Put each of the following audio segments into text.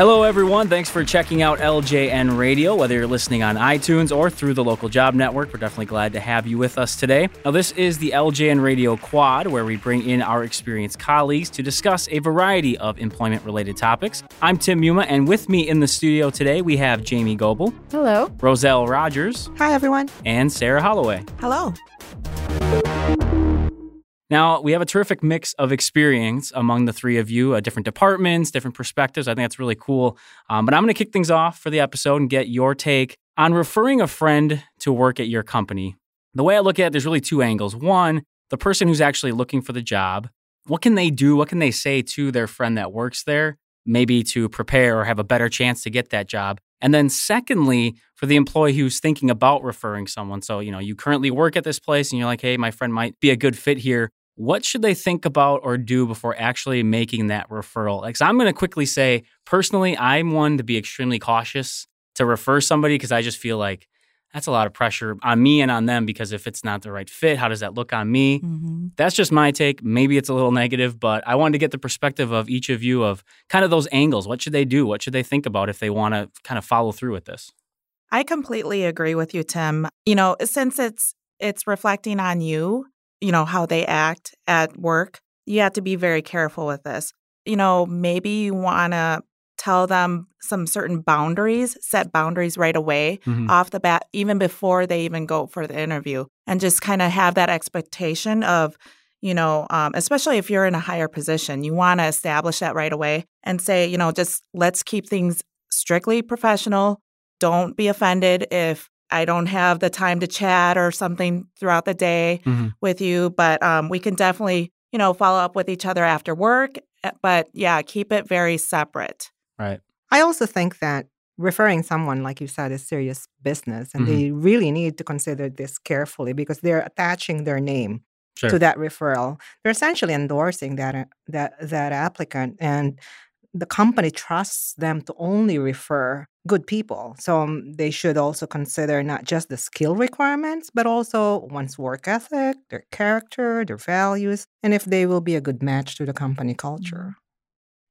Hello, everyone. Thanks for checking out LJN Radio. Whether you're listening on iTunes or through the local job network, we're definitely glad to have you with us today. Now, this is the LJN Radio Quad, where we bring in our experienced colleagues to discuss a variety of employment related topics. I'm Tim Muma, and with me in the studio today, we have Jamie Goebel, Hello. Roselle Rogers, Hi, everyone. and Sarah Holloway. Hello. Now, we have a terrific mix of experience among the three of you, uh, different departments, different perspectives. I think that's really cool. Um, but I'm going to kick things off for the episode and get your take on referring a friend to work at your company. The way I look at it, there's really two angles. One, the person who's actually looking for the job. What can they do? What can they say to their friend that works there, maybe to prepare or have a better chance to get that job? And then, secondly, for the employee who's thinking about referring someone. So, you know, you currently work at this place and you're like, hey, my friend might be a good fit here what should they think about or do before actually making that referral? Like, so I'm going to quickly say, personally, I'm one to be extremely cautious to refer somebody because I just feel like that's a lot of pressure on me and on them because if it's not the right fit, how does that look on me? Mm-hmm. That's just my take. Maybe it's a little negative, but I wanted to get the perspective of each of you of kind of those angles. What should they do? What should they think about if they want to kind of follow through with this? I completely agree with you, Tim. You know, since it's it's reflecting on you, you know, how they act at work, you have to be very careful with this. You know, maybe you want to tell them some certain boundaries, set boundaries right away Mhm. off the bat, even before they even go for the interview, and just kind of have that expectation of, you know, um, especially if you're in a higher position, you want to establish that right away and say, you know, just let's keep things strictly professional. Don't be offended if I don't have the time to chat or something throughout the day Mhm. with you, but um, we can definitely, you know, follow up with each other after work. eh, But yeah, keep it very separate. Right. I also think that referring someone, like you said, is serious business, and Mhm. they really need to consider this carefully because they're attaching their name Sure. to that referral. They're essentially endorsing that uh, that that applicant, and the company trusts them to only refer good people. So um, they should also consider not just the skill requirements, but also one's work ethic, their character, their values, and if they will be a good match to the company culture.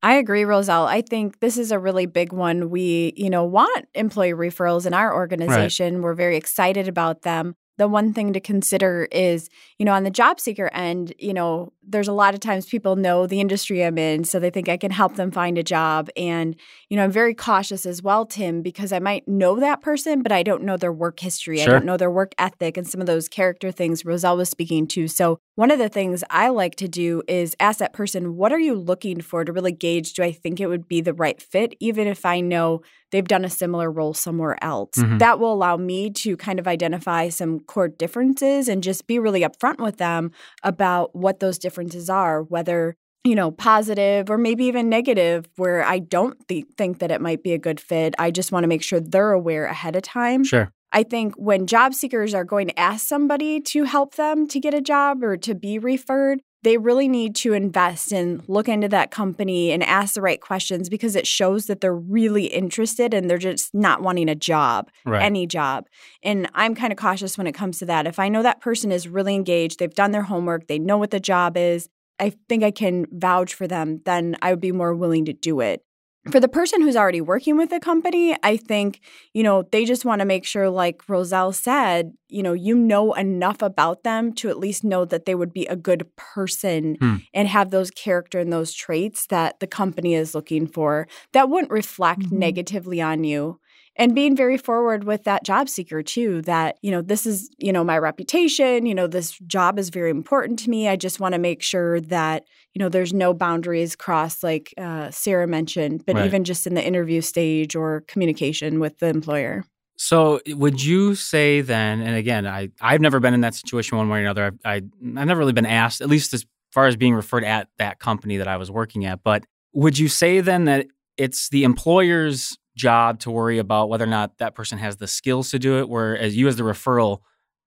I agree, Roselle. I think this is a really big one. We, you know, want employee referrals in our organization. We're very excited about them. The one thing to consider is, you know, on the job seeker end, you know, there's a lot of times people know the industry I'm in, so they think I can help them find a job. And, you know, I'm very cautious as well, Tim, because I might know that person, but I don't know their work history. Sure. I don't know their work ethic and some of those character things Roselle was speaking to. So, one of the things I like to do is ask that person, what are you looking for to really gauge do I think it would be the right fit, even if I know they've done a similar role somewhere else? Mhm. That will allow me to kind of identify some core differences and just be really upfront with them about what those differences are, whether you know, positive or maybe even negative, where I don't th- think that it might be a good fit. I just want to make sure they're aware ahead of time. Sure. I think when job seekers are going to ask somebody to help them to get a job or to be referred, they really need to invest and look into that company and ask the right questions because it shows that they're really interested and they're just not wanting a job, Right. any job. And I'm kind of cautious when it comes to that. If I know that person is really engaged, they've done their homework, they know what the job is, I think I can vouch for them, then I would be more willing to do it. For the person who's already working with the company, I think, you know, they just want to make sure, like Roselle said, you know, you know enough about them to at least know that they would be a good person Hmm. and have those character and those traits that the company is looking for that wouldn't reflect Mhm. negatively on you and being very forward with that job seeker too that you know this is you know my reputation you know this job is very important to me i just want to make sure that you know there's no boundaries crossed like uh, sarah mentioned but Right. even just in the interview stage or communication with the employer So, would you say then? And again, I I've never been in that situation one way or another. I've, I I've never really been asked, at least as far as being referred at that company that I was working at. But would you say then that it's the employer's job to worry about whether or not that person has the skills to do it, whereas you as the referral,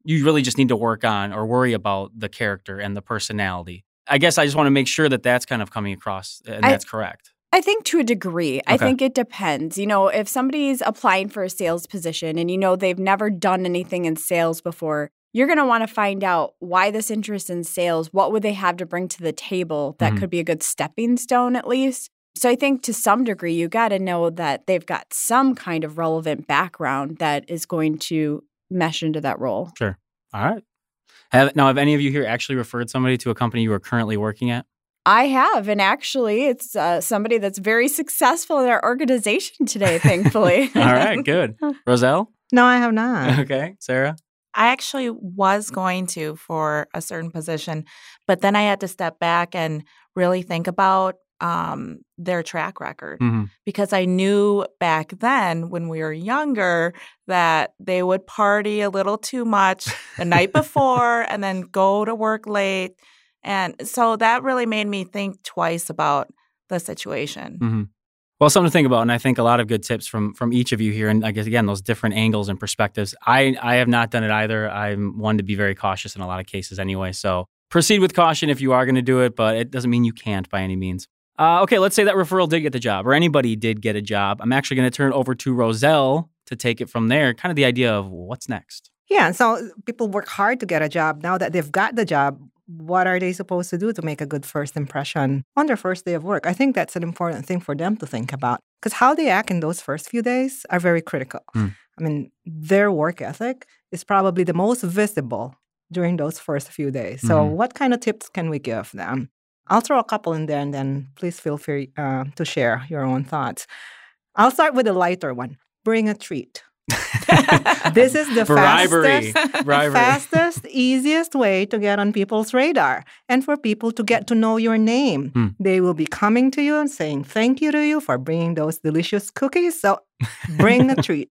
you really just need to work on or worry about the character and the personality. I guess I just want to make sure that that's kind of coming across and I- that's correct. I think to a degree. I think it depends. You know, if somebody's applying for a sales position and you know they've never done anything in sales before, you're going to want to find out why this interest in sales, what would they have to bring to the table that Mhm. could be a good stepping stone at least. So I think to some degree, you got to know that they've got some kind of relevant background that is going to mesh into that role. Sure. All right. Have, now, have any of you here actually referred somebody to a company you are currently working at? I have, and actually, it's uh, somebody that's very successful in our organization today. Thankfully. All right, good. Roselle. No, I have not. Okay, Sarah. I actually was going to for a certain position, but then I had to step back and really think about um, their track record Mm-hmm. because I knew back then when we were younger that they would party a little too much the night before and then go to work late. And so that really made me think twice about the situation. Mm-hmm. Well, something to think about, and I think a lot of good tips from from each of you here, and I guess again those different angles and perspectives. I I have not done it either. I'm one to be very cautious in a lot of cases anyway. So proceed with caution if you are going to do it, but it doesn't mean you can't by any means. Uh, okay, let's say that referral did get the job, or anybody did get a job. I'm actually going to turn it over to Roselle to take it from there. Kind of the idea of what's next. Yeah, so people work hard to get a job. Now that they've got the job, what are they supposed to do to make a good first impression on their first day of work? I think that's an important thing for them to think about because how they act in those first few days are very critical. Hmm. I mean, their work ethic is probably the most visible during those first few days. So, Mhm. what kind of tips can we give them? I'll throw a couple in there and then please feel free uh, to share your own thoughts. I'll start with a lighter one bring a treat. This is the bribery, fastest bribery. fastest, easiest way to get on people's radar and for people to get to know your name. Hmm. They will be coming to you and saying thank you to you for bringing those delicious cookies. So bring a treat.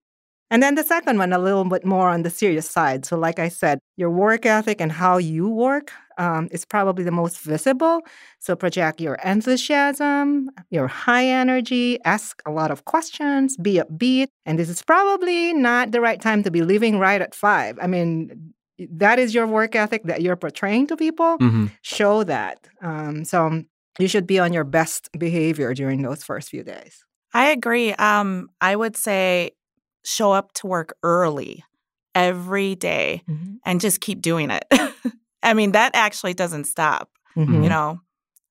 And then the second one, a little bit more on the serious side. So, like I said, your work ethic and how you work um, is probably the most visible. So, project your enthusiasm, your high energy, ask a lot of questions, be upbeat. And this is probably not the right time to be leaving right at five. I mean, that is your work ethic that you're portraying to people. hmm Show that. Um, so, you should be on your best behavior during those first few days. I agree. Um, I would say show up to work early every day and just keep doing it. I mean, that actually doesn't stop, Mhm. you know?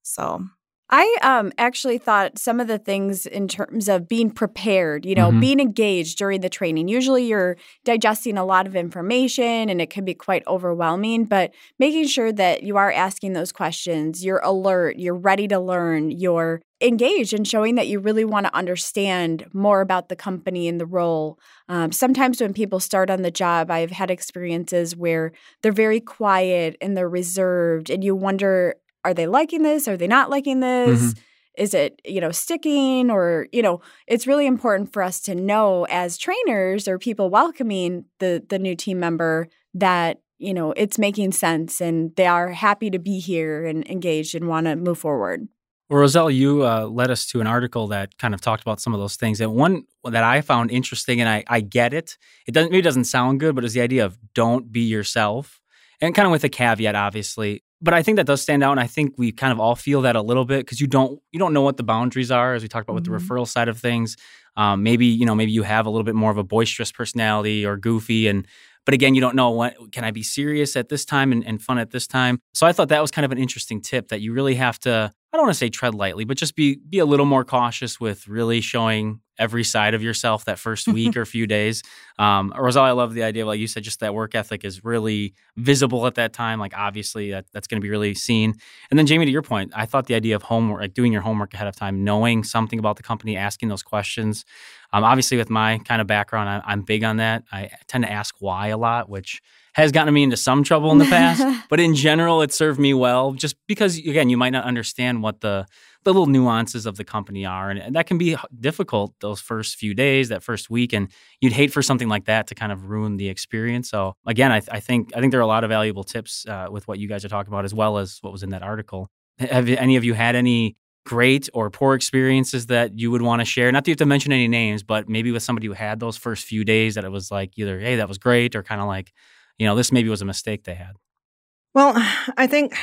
So, I um actually thought some of the things in terms of being prepared, you know, Mhm. being engaged during the training. Usually you're digesting a lot of information and it can be quite overwhelming, but making sure that you are asking those questions, you're alert, you're ready to learn, you're engaged and showing that you really want to understand more about the company and the role. Um, sometimes when people start on the job, I've had experiences where they're very quiet and they're reserved, and you wonder are they liking this? Are they not liking this? Is it, you know, sticking or, you know, it's really important for us to know as trainers or people welcoming the the new team member that, you know, it's making sense and they are happy to be here and engaged and want to move forward. Well, Roselle, you uh, led us to an article that kind of talked about some of those things. And one that I found interesting, and I, I get it. It doesn't maybe doesn't sound good, but it's the idea of don't be yourself, and kind of with a caveat, obviously. But I think that does stand out, and I think we kind of all feel that a little bit because you don't you don't know what the boundaries are, as we talked about with Mhm. the referral side of things. Um, maybe you know maybe you have a little bit more of a boisterous personality or goofy, and but again, you don't know what can I be serious at this time and, and fun at this time. So I thought that was kind of an interesting tip that you really have to I don't want to say tread lightly, but just be be a little more cautious with really showing every side of yourself that first week or few days. Um, Roselle, I love the idea, of, like you said, just that work ethic is really visible at that time. Like obviously that, that's going to be really seen. And then Jamie, to your point, I thought the idea of homework, like doing your homework ahead of time, knowing something about the company, asking those questions. Um, obviously, with my kind of background, I, I'm big on that. I tend to ask why a lot, which has gotten me into some trouble in the past. but in general, it served me well, just because again, you might not understand what the the little nuances of the company are, and, and that can be difficult those first few days, that first week, and you'd hate for something like that to kind of ruin the experience. So again, I, th- I think I think there are a lot of valuable tips uh, with what you guys are talking about, as well as what was in that article. Have any of you had any great or poor experiences that you would want to share? Not that you have to mention any names, but maybe with somebody who had those first few days that it was like either, hey, that was great, or kind of like, you know, this maybe was a mistake they had. Well, I think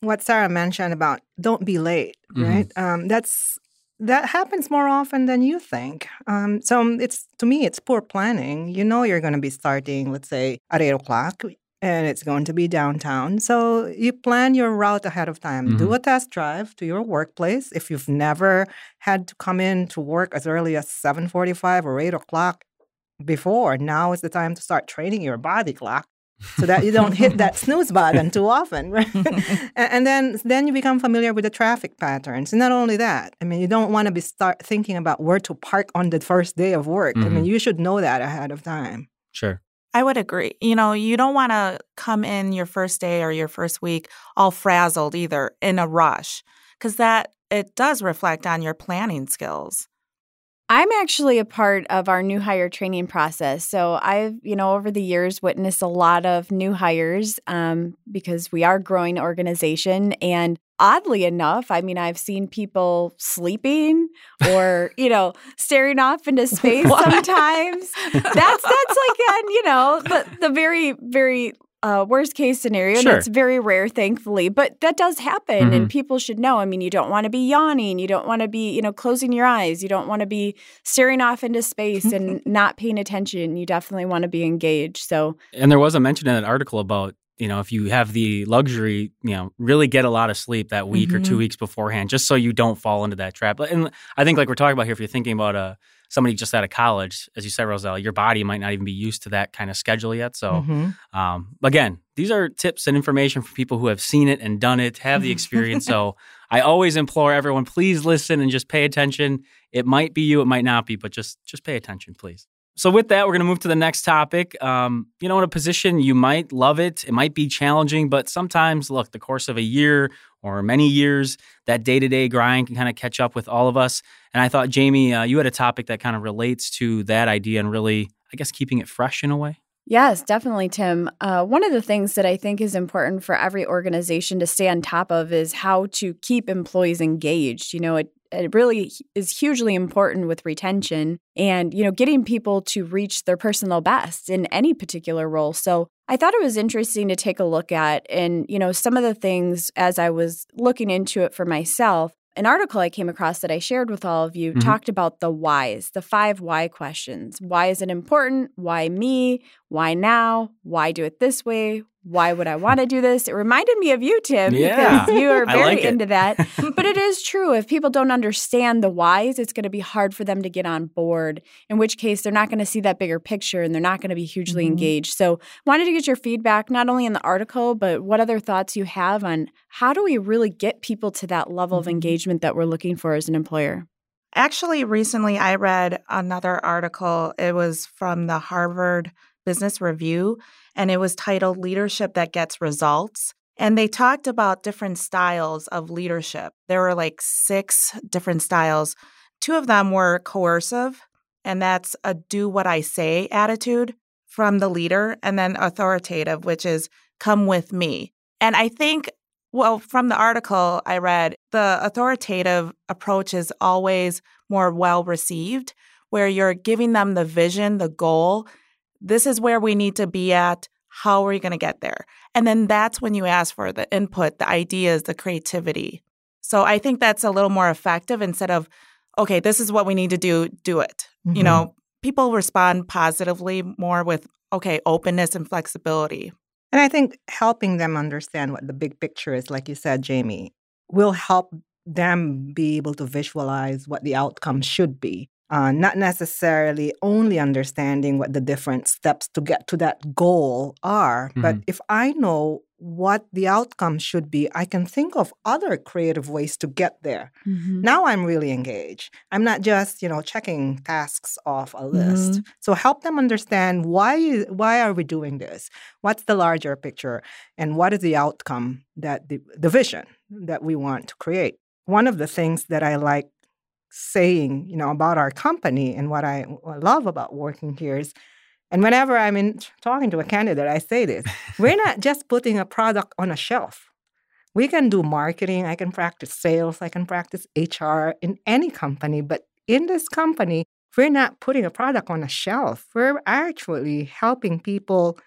what Sarah mentioned about don't be late, Mhm. right? Um, that's that happens more often than you think. Um, so it's to me, it's poor planning. You know, you're going to be starting, let's say, at eight o'clock. And it's going to be downtown. So you plan your route ahead of time. Mm-hmm. Do a test drive to your workplace. If you've never had to come in to work as early as 7:45 or 8 o'clock before, now is the time to start training your body clock so that you don't hit that snooze button too often. Right? and then then you become familiar with the traffic patterns. And not only that, I mean, you don't want to be start thinking about where to park on the first day of work. I Mhm. mean, you should know that ahead of time. Sure. I would agree. You know, you don't want to come in your first day or your first week all frazzled either in a rush because that it does reflect on your planning skills. I'm actually a part of our new hire training process. So I've, you know, over the years witnessed a lot of new hires um, because we are growing organization. And oddly enough, I mean, I've seen people sleeping or, you know, staring off into space sometimes. That's that's like, on, you know, the, the very, very uh, worst case scenario. Sure. And it's very rare, thankfully, but that does happen, Mhm. and people should know. I mean, you don't want to be yawning, you don't want to be, you know, closing your eyes, you don't want to be staring off into space and not paying attention. You definitely want to be engaged. So, And there was a mention in that article about, you know, if you have the luxury, you know, really get a lot of sleep that week or two Mhm. weeks beforehand, just so you don't fall into that trap. And I think, like we're talking about here, if you're thinking about uh, somebody just out of college, as you said, Roselle, your body might not even be used to that kind of schedule yet. So, Mhm. um, again, these are tips and information for people who have seen it and done it, have the experience. so, I always implore everyone, please listen and just pay attention. It might be you, it might not be, but just just pay attention, please. So, with that, we're going to move to the next topic. Um, you know, in a position, you might love it, it might be challenging, but sometimes, look, the course of a year or many years, that day to day grind can kind of catch up with all of us. And I thought, Jamie, uh, you had a topic that kind of relates to that idea and really, I guess, keeping it fresh in a way. Yes, definitely, Tim. Uh, one of the things that I think is important for every organization to stay on top of is how to keep employees engaged. You know, it, it really is hugely important with retention and, you know, getting people to reach their personal best in any particular role. So I thought it was interesting to take a look at and, you know, some of the things as I was looking into it for myself. An article I came across that I shared with all of you Mhm. talked about the whys, the five why questions. Why is it important? Why me? Why now? Why do it this way? Why would I want to do this? It reminded me of you, Tim, Yeah, because you are very like into that. but it is true. If people don't understand the whys, it's going to be hard for them to get on board, in which case they're not going to see that bigger picture and they're not going to be hugely Mhm. engaged. So, wanted to get your feedback, not only in the article, but what other thoughts you have on how do we really get people to that level of Mhm. engagement that we're looking for as an employer? Actually, recently I read another article. It was from the Harvard Business Review, and it was titled Leadership That Gets Results. And they talked about different styles of leadership. There were like six different styles. Two of them were coercive, and that's a do what I say attitude from the leader, and then authoritative, which is come with me. And I think well, from the article I read, the authoritative approach is always more well received, where you're giving them the vision, the goal. This is where we need to be at. How are we going to get there? And then that's when you ask for the input, the ideas, the creativity. So I think that's a little more effective instead of, okay, this is what we need to do, do it. You Mhm. know, people respond positively more with, okay, openness and flexibility. And I think helping them understand what the big picture is, like you said, Jamie, will help them be able to visualize what the outcome should be. Uh, not necessarily only understanding what the different steps to get to that goal are, but mm-hmm. if I know what the outcome should be, I can think of other creative ways to get there. Mm-hmm. Now I'm really engaged. I'm not just, you know, checking tasks off a list. Mm-hmm. So help them understand why why are we doing this? What's the larger picture and what is the outcome that the, the vision that we want to create? One of the things that I like saying, you know, about our company and what I love about working here is and whenever I'm in talking to a candidate, I say this, we're not just putting a product on a shelf. We can do marketing, I can practice sales, I can practice HR in any company, but in this company, we're not putting a product on a shelf. We're actually helping people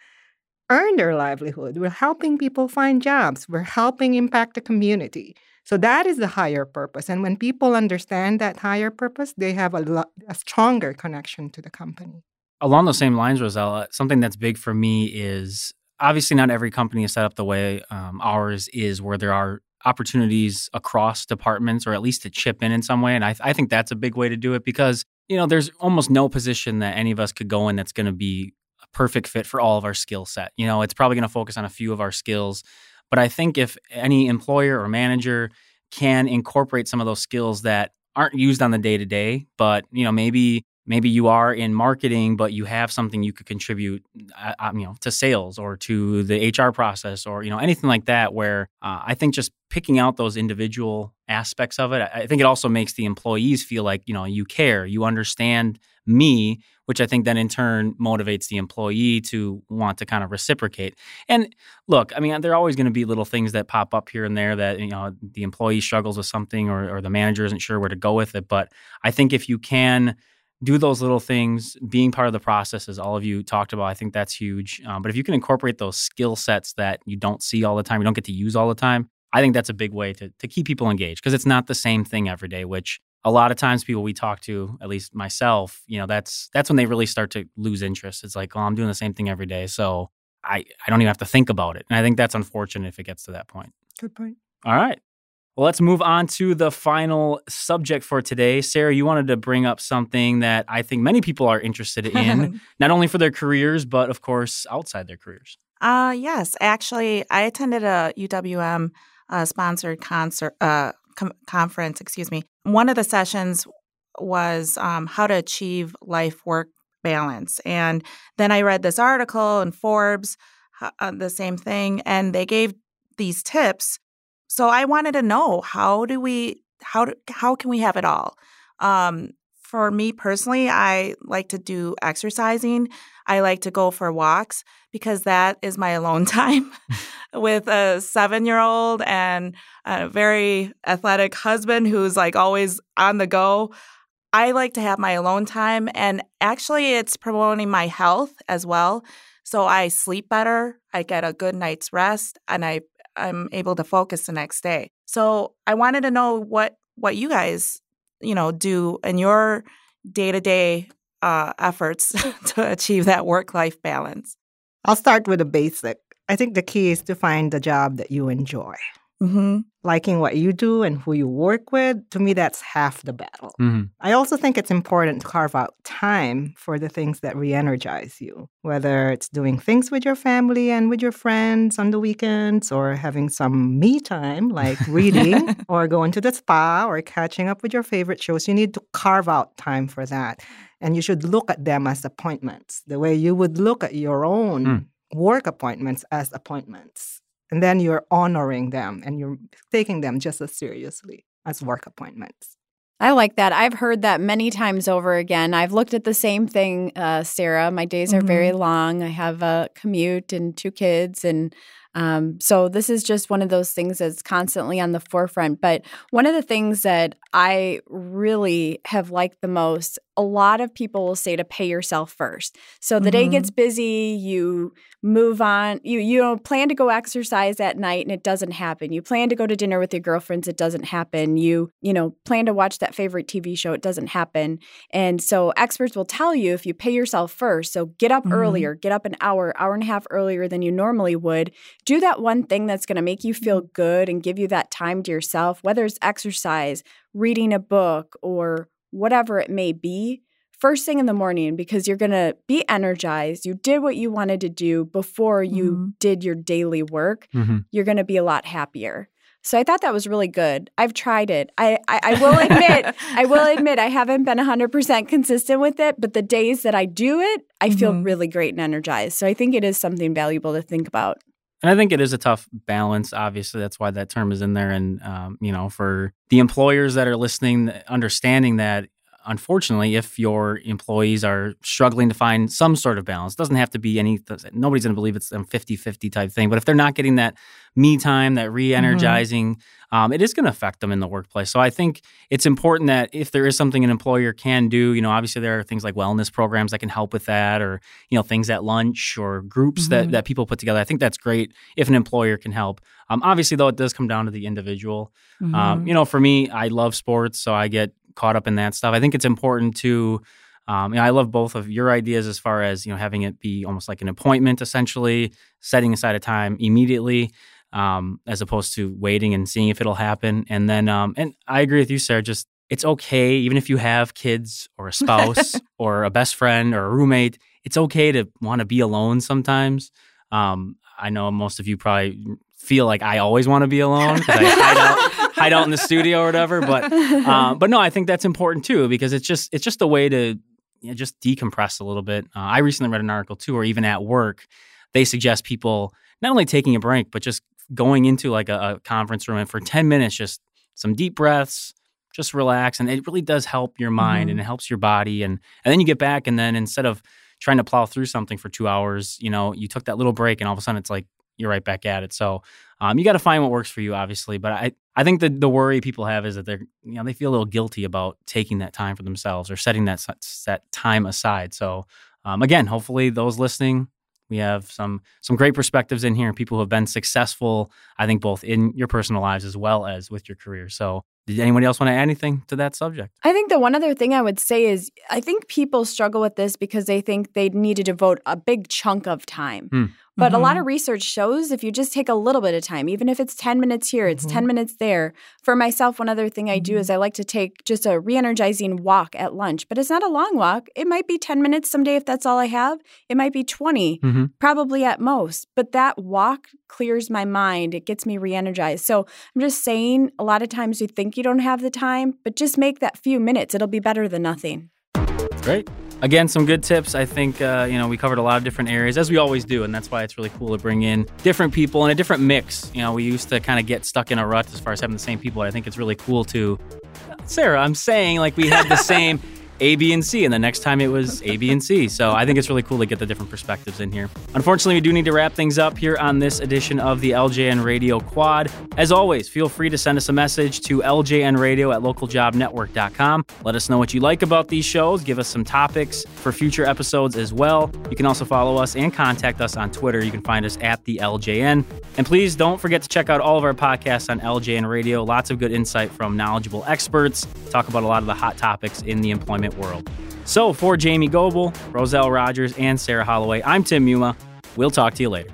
earn their livelihood. We're helping people find jobs. We're helping impact the community. So that is the higher purpose. And when people understand that higher purpose, they have a, lo- a stronger connection to the company. Along those same lines, Rosella, something that's big for me is obviously not every company is set up the way um, ours is, where there are opportunities across departments or at least to chip in in some way. And I, I think that's a big way to do it because, you know, there's almost no position that any of us could go in that's going to be a perfect fit for all of our skill set. You know, it's probably going to focus on a few of our skills. But I think if any employer or manager can incorporate some of those skills that aren't used on the day to day, but, you know, maybe maybe you are in marketing but you have something you could contribute uh, um, you know to sales or to the hr process or you know anything like that where uh, i think just picking out those individual aspects of it i think it also makes the employees feel like you know you care you understand me which i think then in turn motivates the employee to want to kind of reciprocate and look i mean there are always going to be little things that pop up here and there that you know the employee struggles with something or, or the manager isn't sure where to go with it but i think if you can do those little things, being part of the process, as all of you talked about, I think that's huge. Um, but if you can incorporate those skill sets that you don't see all the time, you don't get to use all the time, I think that's a big way to, to keep people engaged because it's not the same thing every day, which a lot of times people we talk to, at least myself, you know, that's that's when they really start to lose interest. It's like, oh, I'm doing the same thing every day. So I, I don't even have to think about it. And I think that's unfortunate if it gets to that point. Good point. All right. Well, let's move on to the final subject for today. Sarah, you wanted to bring up something that I think many people are interested in, not only for their careers, but of course, outside their careers. Uh, yes. Actually, I attended a UWM uh, sponsored concert, uh, com- conference, excuse me. One of the sessions was um, how to achieve life work balance. And then I read this article in Forbes, uh, the same thing, and they gave these tips so I wanted to know how do we how do, how can we have it all? Um, for me personally, I like to do exercising. I like to go for walks because that is my alone time with a seven year old and a very athletic husband who's like always on the go. I like to have my alone time, and actually, it's promoting my health as well. So I sleep better, I get a good night's rest, and I I'm able to focus the next day. So I wanted to know what what you guys, you know, do in your day to day efforts to achieve that work life balance. I'll start with the basic. I think the key is to find the job that you enjoy. Mm-hmm. Liking what you do and who you work with, to me, that's half the battle. Mm-hmm. I also think it's important to carve out time for the things that re energize you, whether it's doing things with your family and with your friends on the weekends, or having some me time like reading, or going to the spa, or catching up with your favorite shows. You need to carve out time for that. And you should look at them as appointments, the way you would look at your own. Mm. Work appointments as appointments and then you're honoring them and you're taking them just as seriously as work appointments. I like that. I've heard that many times over again. I've looked at the same thing, uh, Sarah. My days are mm-hmm. very long. I have a commute and two kids, and um, so this is just one of those things that's constantly on the forefront. But one of the things that I really have liked the most, a lot of people will say to pay yourself first. So the mm-hmm. day gets mm-hmm. busy, you move on, you you know, plan to go exercise at night and it doesn't happen. You plan to go to dinner with your girlfriends, it doesn't happen. You, you know, plan to watch that favorite TV show, it doesn't happen. And so experts will tell you if you pay yourself first, so get up mm-hmm. earlier, get up an hour, hour and a half earlier than you normally would do that one thing that's going to make you feel mm-hmm. good and give you that time to yourself, whether it's exercise, reading a book, or whatever it may be, first thing in the morning because you're going to be energized. You did what you wanted to do before you mm-hmm. did your daily work. Mm-hmm. You're going to be a lot happier. So I thought that was really good. I've tried it. I, I, I will admit, I will admit I haven't been 100% consistent with it, but the days that I do it, I mm-hmm. feel really great and energized. So I think it is something valuable to think about. And I think it is a tough balance. Obviously, that's why that term is in there. And, um, you know, for the employers that are listening, understanding that unfortunately, if your employees are struggling to find some sort of balance, doesn't have to be any, nobody's going to believe it's a 50 50 type thing. But if they're not getting that me time, that re energizing, mm-hmm. um, it is going to affect them in the workplace. So I think it's important that if there is something an employer can do, you know, obviously there are things like wellness programs that can help with that or, you know, things at lunch or groups mm-hmm. that, that people put together. I think that's great if an employer can help. Um, obviously, though, it does come down to the individual. Um, mm-hmm. Um, you know, for me, I love sports, so I get caught up in that stuff. I think it's important to Um, you know, I love both of your ideas as far as you know having it be almost like an appointment, essentially setting aside a time immediately, um, as opposed to waiting and seeing if it'll happen. And then, um, and I agree with you, Sarah. Just it's okay, even if you have kids or a spouse or a best friend or a roommate. It's okay to want to be alone sometimes. Um, I know most of you probably feel like I always want to be alone because I hide out, hide out in the studio or whatever. But um, but no, I think that's important too because it's just it's just a way to you know, just decompress a little bit. Uh, I recently read an article too, or even at work, they suggest people not only taking a break but just going into like a, a conference room and for ten minutes just some deep breaths. Just relax, and it really does help your mind Mhm. and it helps your body, and and then you get back, and then instead of trying to plow through something for two hours, you know, you took that little break, and all of a sudden it's like you're right back at it. So um, you got to find what works for you, obviously. But I, I think the the worry people have is that they're, you know, they feel a little guilty about taking that time for themselves or setting that s- that time aside. So um, again, hopefully those listening, we have some some great perspectives in here. People who have been successful, I think, both in your personal lives as well as with your career. So. Did anybody else want to add anything to that subject? I think the one other thing I would say is I think people struggle with this because they think they need to devote a big chunk of time. Hmm. But a lot Mhm. of research shows if you just take a little bit of time, even if it's 10 minutes here, it's 10 minutes there. For myself, one other thing I do is I like to take just a re energizing walk at lunch, but it's not a long walk. It might be 10 minutes someday if that's all I have. It might be 20, Mm-hmm. probably at most. But that walk clears my mind, it gets me re energized. So I'm just saying, a lot of times you think you don't have the time, but just make that few minutes. It'll be better than nothing. Great. Again, some good tips. I think uh, you know we covered a lot of different areas as we always do, and that's why it's really cool to bring in different people and a different mix. You know, we used to kind of get stuck in a rut as far as having the same people. I think it's really cool to Sarah. I'm saying like we had the same A, B, and C, and the next time it was A, B, and C. So I think it's really cool to get the different perspectives in here. Unfortunately, we do need to wrap things up here on this edition of the LJN Radio Quad. As always, feel free to send us a message to ljnradio at localjobnetwork.com. Let us know what you like about these shows. Give us some topics for future episodes as well. You can also follow us and contact us on Twitter. You can find us at the LJN. And please don't forget to check out all of our podcasts on LJN Radio. Lots of good insight from knowledgeable experts. Talk about a lot of the hot topics in the employment world. So for Jamie Goebel, Roselle Rogers, and Sarah Holloway, I'm Tim Muma. We'll talk to you later.